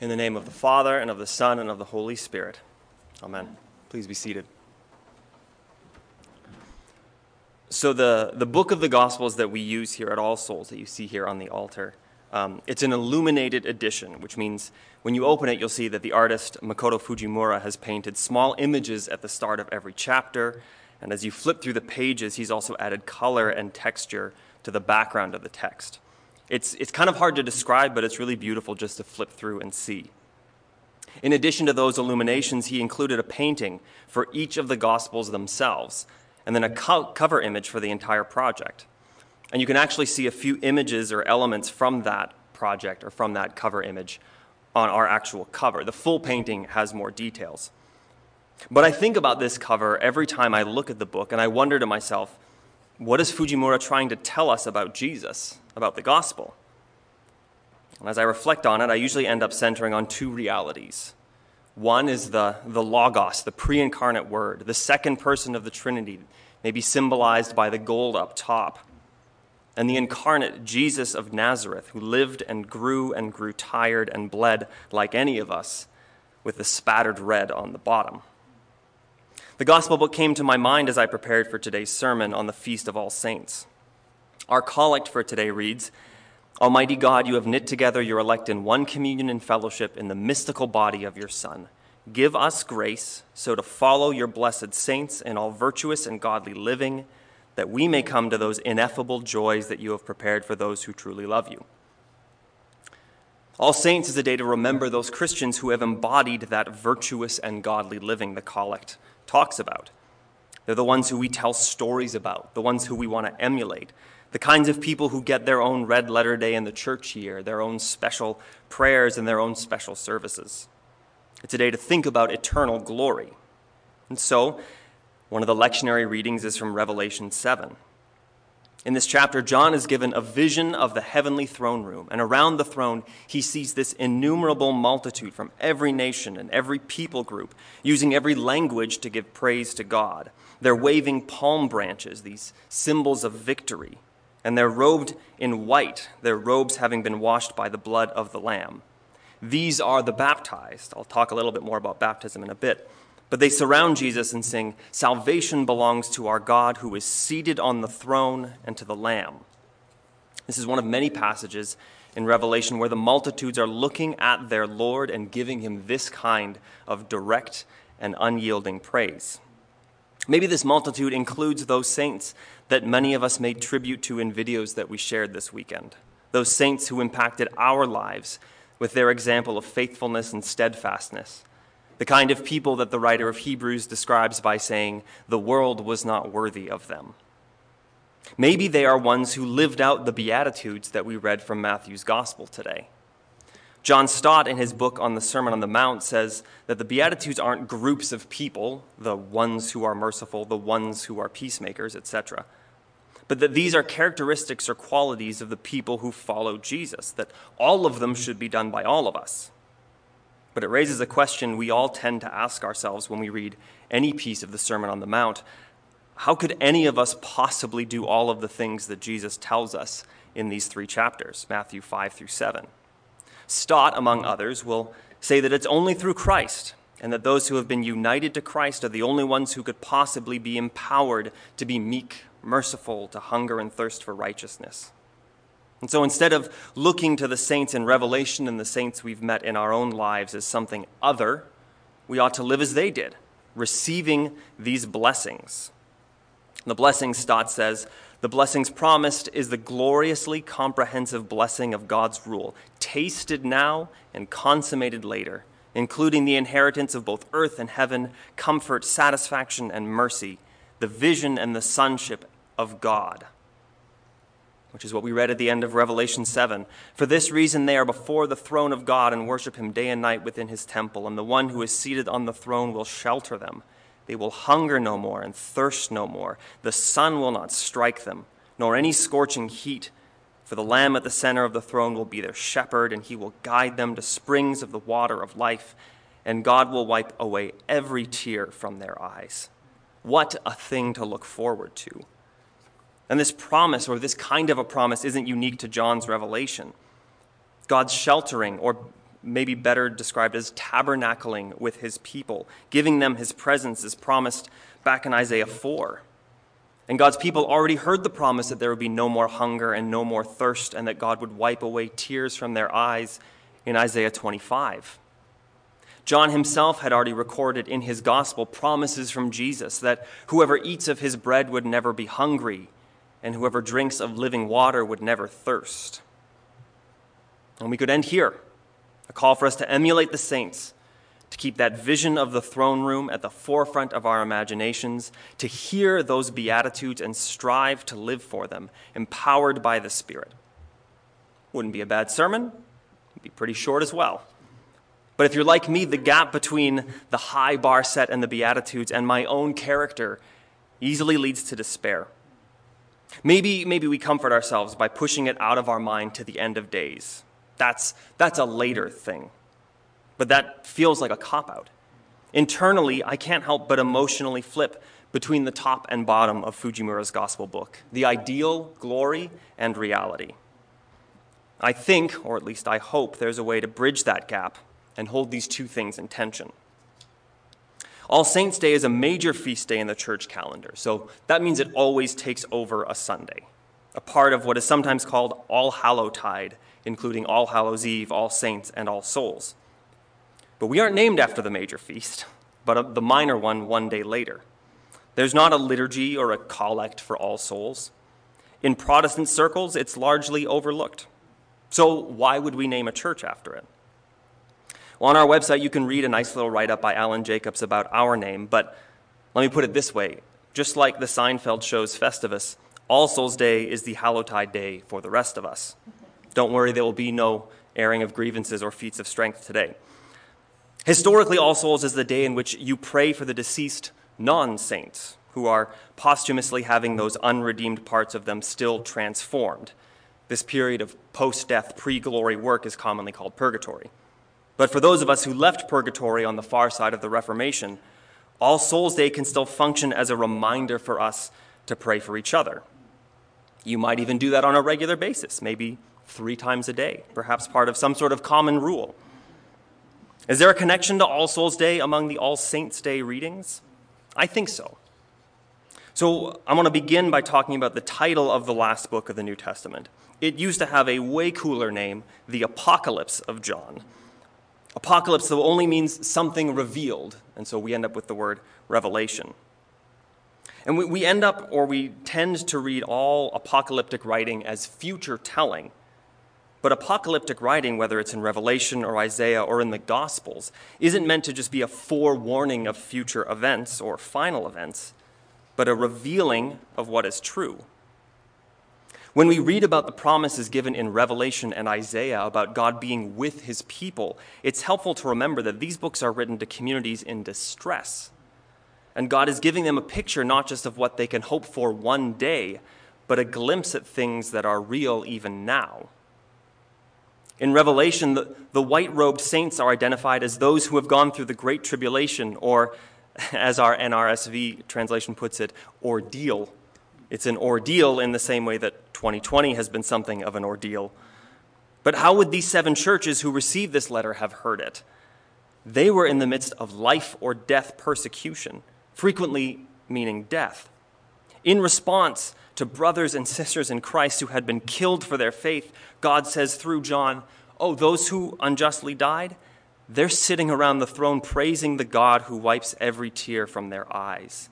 In the name of the Father, and of the Son, and of the Holy Spirit. Amen. Please be seated. So, the, the book of the Gospels that we use here at All Souls, that you see here on the altar, um, it's an illuminated edition, which means when you open it, you'll see that the artist Makoto Fujimura has painted small images at the start of every chapter. And as you flip through the pages, he's also added color and texture to the background of the text. It's, it's kind of hard to describe, but it's really beautiful just to flip through and see. In addition to those illuminations, he included a painting for each of the Gospels themselves, and then a co- cover image for the entire project. And you can actually see a few images or elements from that project or from that cover image on our actual cover. The full painting has more details. But I think about this cover every time I look at the book, and I wonder to myself, what is Fujimura trying to tell us about Jesus? About the gospel. And as I reflect on it, I usually end up centering on two realities. One is the, the Logos, the pre incarnate Word, the second person of the Trinity, may be symbolized by the gold up top. And the incarnate Jesus of Nazareth, who lived and grew and grew tired and bled like any of us, with the spattered red on the bottom. The gospel book came to my mind as I prepared for today's sermon on the Feast of All Saints. Our collect for today reads Almighty God, you have knit together your elect in one communion and fellowship in the mystical body of your Son. Give us grace so to follow your blessed saints in all virtuous and godly living, that we may come to those ineffable joys that you have prepared for those who truly love you. All Saints is a day to remember those Christians who have embodied that virtuous and godly living the collect talks about. They're the ones who we tell stories about, the ones who we want to emulate, the kinds of people who get their own red letter day in the church year, their own special prayers, and their own special services. It's a day to think about eternal glory. And so, one of the lectionary readings is from Revelation 7. In this chapter, John is given a vision of the heavenly throne room, and around the throne, he sees this innumerable multitude from every nation and every people group, using every language to give praise to God. They're waving palm branches, these symbols of victory and they're robed in white, their robes having been washed by the blood of the Lamb. These are the baptized. I'll talk a little bit more about baptism in a bit. But they surround Jesus and sing, Salvation belongs to our God who is seated on the throne and to the Lamb. This is one of many passages in Revelation where the multitudes are looking at their Lord and giving him this kind of direct and unyielding praise. Maybe this multitude includes those saints that many of us made tribute to in videos that we shared this weekend. Those saints who impacted our lives with their example of faithfulness and steadfastness. The kind of people that the writer of Hebrews describes by saying, the world was not worthy of them. Maybe they are ones who lived out the Beatitudes that we read from Matthew's Gospel today. John Stott, in his book on the Sermon on the Mount, says that the Beatitudes aren't groups of people, the ones who are merciful, the ones who are peacemakers, etc., but that these are characteristics or qualities of the people who follow Jesus, that all of them should be done by all of us. But it raises a question we all tend to ask ourselves when we read any piece of the Sermon on the Mount how could any of us possibly do all of the things that Jesus tells us in these three chapters, Matthew 5 through 7? Stott, among others, will say that it's only through Christ, and that those who have been united to Christ are the only ones who could possibly be empowered to be meek, merciful, to hunger and thirst for righteousness. And so instead of looking to the saints in Revelation and the saints we've met in our own lives as something other, we ought to live as they did, receiving these blessings. The blessings, Stott says, the blessings promised is the gloriously comprehensive blessing of God's rule, tasted now and consummated later, including the inheritance of both earth and heaven, comfort, satisfaction, and mercy, the vision and the sonship of God. Which is what we read at the end of Revelation 7. For this reason, they are before the throne of God and worship him day and night within his temple, and the one who is seated on the throne will shelter them. They will hunger no more and thirst no more. The sun will not strike them, nor any scorching heat. For the Lamb at the center of the throne will be their shepherd, and he will guide them to springs of the water of life, and God will wipe away every tear from their eyes. What a thing to look forward to. And this promise, or this kind of a promise, isn't unique to John's revelation. God's sheltering, or maybe better described as tabernacling with his people, giving them his presence is promised back in Isaiah 4. And God's people already heard the promise that there would be no more hunger and no more thirst, and that God would wipe away tears from their eyes in Isaiah 25. John himself had already recorded in his gospel promises from Jesus that whoever eats of his bread would never be hungry, and whoever drinks of living water would never thirst. And we could end here a call for us to emulate the saints, keep that vision of the throne room at the forefront of our imaginations, to hear those Beatitudes and strive to live for them, empowered by the Spirit. Wouldn't be a bad sermon, It'd be pretty short as well. But if you're like me, the gap between the high bar set and the Beatitudes and my own character easily leads to despair. Maybe, maybe we comfort ourselves by pushing it out of our mind to the end of days. That's, that's a later thing. But that feels like a cop out. Internally, I can't help but emotionally flip between the top and bottom of Fujimura's gospel book the ideal, glory, and reality. I think, or at least I hope, there's a way to bridge that gap and hold these two things in tension. All Saints' Day is a major feast day in the church calendar, so that means it always takes over a Sunday, a part of what is sometimes called All Hallowtide, including All Hallows Eve, All Saints, and All Souls. But we aren't named after the major feast, but uh, the minor one one day later. There's not a liturgy or a collect for All Souls. In Protestant circles, it's largely overlooked. So, why would we name a church after it? Well, on our website, you can read a nice little write up by Alan Jacobs about our name, but let me put it this way just like the Seinfeld show's Festivus, All Souls Day is the Hallowtide Day for the rest of us. Don't worry, there will be no airing of grievances or feats of strength today. Historically, All Souls is the day in which you pray for the deceased non saints who are posthumously having those unredeemed parts of them still transformed. This period of post death, pre glory work is commonly called purgatory. But for those of us who left purgatory on the far side of the Reformation, All Souls Day can still function as a reminder for us to pray for each other. You might even do that on a regular basis, maybe three times a day, perhaps part of some sort of common rule. Is there a connection to All Souls Day among the All Saints Day readings? I think so. So I want to begin by talking about the title of the last book of the New Testament. It used to have a way cooler name, the Apocalypse of John. Apocalypse, though, only means something revealed, and so we end up with the word revelation. And we, we end up, or we tend to read all apocalyptic writing as future telling. But apocalyptic writing, whether it's in Revelation or Isaiah or in the Gospels, isn't meant to just be a forewarning of future events or final events, but a revealing of what is true. When we read about the promises given in Revelation and Isaiah about God being with his people, it's helpful to remember that these books are written to communities in distress. And God is giving them a picture not just of what they can hope for one day, but a glimpse at things that are real even now. In Revelation, the, the white robed saints are identified as those who have gone through the Great Tribulation, or as our NRSV translation puts it, ordeal it's an ordeal in the same way that 2020 has been something of an ordeal. But how would these seven churches who received this letter have heard it? They were in the midst of life or death persecution, frequently meaning death. In response to brothers and sisters in Christ who had been killed for their faith, God says through John, Oh, those who unjustly died, they're sitting around the throne praising the God who wipes every tear from their eyes.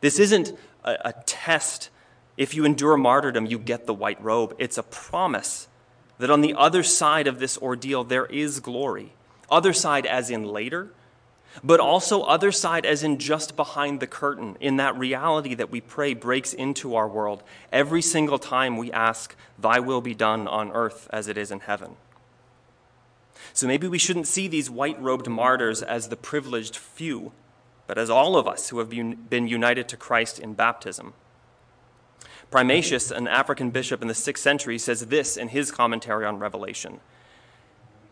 This isn't a, a test if you endure martyrdom, you get the white robe. It's a promise that on the other side of this ordeal, there is glory. Other side, as in later, but also other side, as in just behind the curtain, in that reality that we pray breaks into our world every single time we ask, Thy will be done on earth as it is in heaven. So maybe we shouldn't see these white robed martyrs as the privileged few, but as all of us who have been united to Christ in baptism. Primasius, an African bishop in the 6th century, says this in his commentary on Revelation.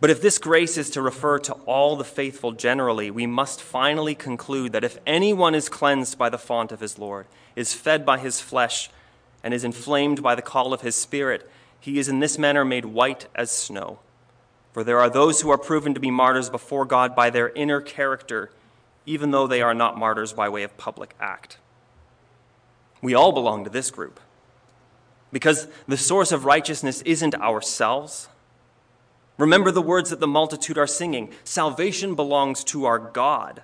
But if this grace is to refer to all the faithful generally, we must finally conclude that if anyone is cleansed by the font of his Lord, is fed by his flesh, and is inflamed by the call of his Spirit, he is in this manner made white as snow. For there are those who are proven to be martyrs before God by their inner character, even though they are not martyrs by way of public act. We all belong to this group. Because the source of righteousness isn't ourselves. Remember the words that the multitude are singing salvation belongs to our God.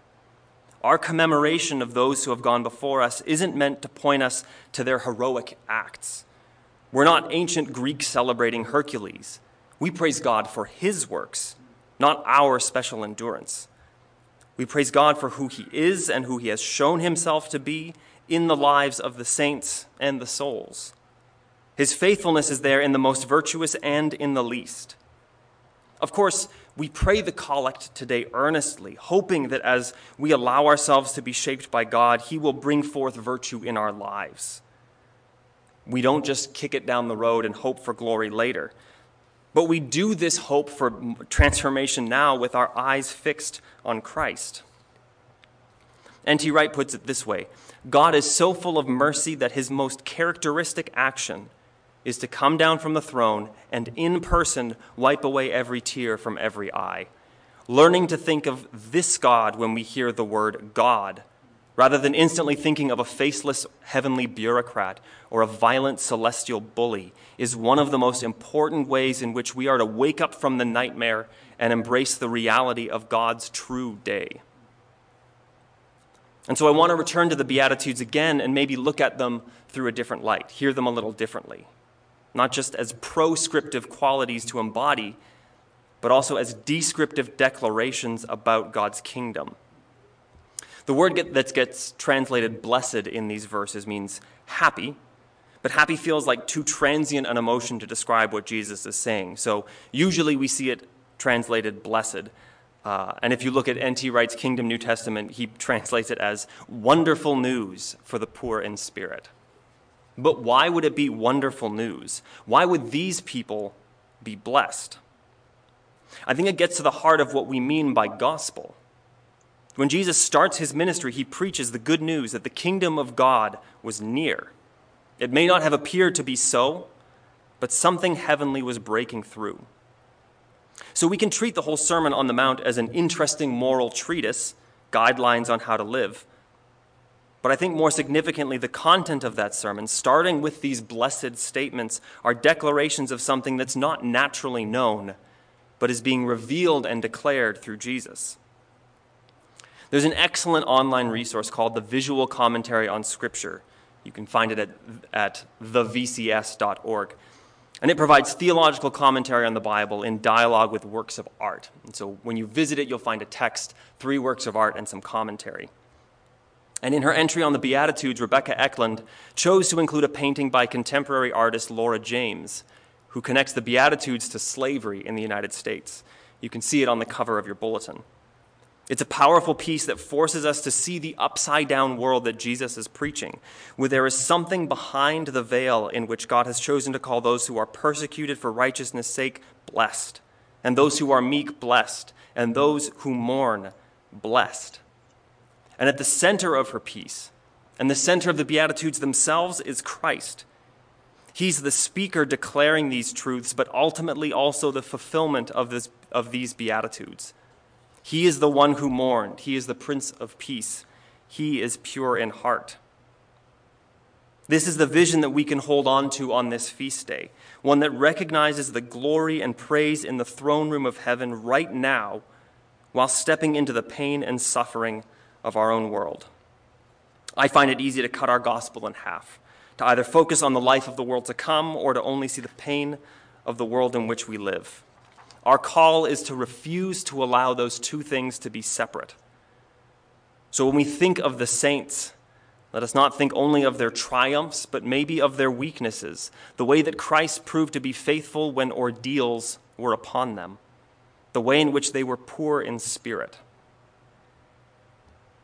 Our commemoration of those who have gone before us isn't meant to point us to their heroic acts. We're not ancient Greeks celebrating Hercules. We praise God for his works, not our special endurance. We praise God for who he is and who he has shown himself to be in the lives of the saints and the souls. His faithfulness is there in the most virtuous and in the least. Of course, we pray the collect today earnestly, hoping that as we allow ourselves to be shaped by God, He will bring forth virtue in our lives. We don't just kick it down the road and hope for glory later. But we do this hope for transformation now with our eyes fixed on Christ. N.T. Wright puts it this way God is so full of mercy that his most characteristic action is to come down from the throne and in person wipe away every tear from every eye. Learning to think of this God when we hear the word God rather than instantly thinking of a faceless heavenly bureaucrat or a violent celestial bully, is one of the most important ways in which we are to wake up from the nightmare and embrace the reality of God's true day. And so I want to return to the Beatitudes again and maybe look at them through a different light, hear them a little differently. Not just as proscriptive qualities to embody, but also as descriptive declarations about God's kingdom. The word get, that gets translated blessed in these verses means happy, but happy feels like too transient an emotion to describe what Jesus is saying. So usually we see it translated blessed. Uh, and if you look at N.T. Wright's Kingdom New Testament, he translates it as wonderful news for the poor in spirit. But why would it be wonderful news? Why would these people be blessed? I think it gets to the heart of what we mean by gospel. When Jesus starts his ministry, he preaches the good news that the kingdom of God was near. It may not have appeared to be so, but something heavenly was breaking through. So we can treat the whole Sermon on the Mount as an interesting moral treatise, guidelines on how to live. But I think more significantly, the content of that sermon, starting with these blessed statements, are declarations of something that's not naturally known, but is being revealed and declared through Jesus. There's an excellent online resource called the Visual Commentary on Scripture. You can find it at, at thevcs.org. And it provides theological commentary on the Bible in dialogue with works of art. And so when you visit it, you'll find a text, three works of art, and some commentary. And in her entry on the Beatitudes, Rebekah Eklund chose to include a painting by contemporary artist Laura James, who connects the Beatitudes to slavery in the United States. You can see it on the cover of your bulletin. It's a powerful piece that forces us to see the upside down world that Jesus is preaching, where there is something behind the veil in which God has chosen to call those who are persecuted for righteousness' sake blessed, and those who are meek blessed, and those who mourn blessed. And at the center of her piece and the center of the Beatitudes themselves, is Christ. He's the speaker declaring these truths, but ultimately also the fulfillment of, this, of these Beatitudes. He is the one who mourned. He is the Prince of Peace. He is pure in heart. This is the vision that we can hold on to on this feast day, one that recognizes the glory and praise in the throne room of heaven right now while stepping into the pain and suffering of our own world. I find it easy to cut our gospel in half, to either focus on the life of the world to come or to only see the pain of the world in which we live. Our call is to refuse to allow those two things to be separate. So when we think of the saints, let us not think only of their triumphs, but maybe of their weaknesses, the way that Christ proved to be faithful when ordeals were upon them, the way in which they were poor in spirit.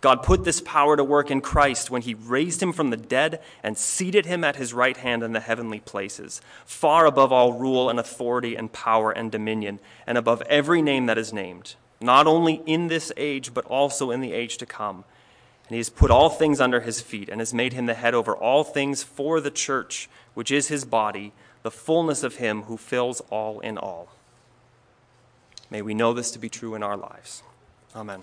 God put this power to work in Christ when he raised him from the dead and seated him at his right hand in the heavenly places, far above all rule and authority and power and dominion, and above every name that is named, not only in this age, but also in the age to come. And he has put all things under his feet and has made him the head over all things for the church, which is his body, the fullness of him who fills all in all. May we know this to be true in our lives. Amen.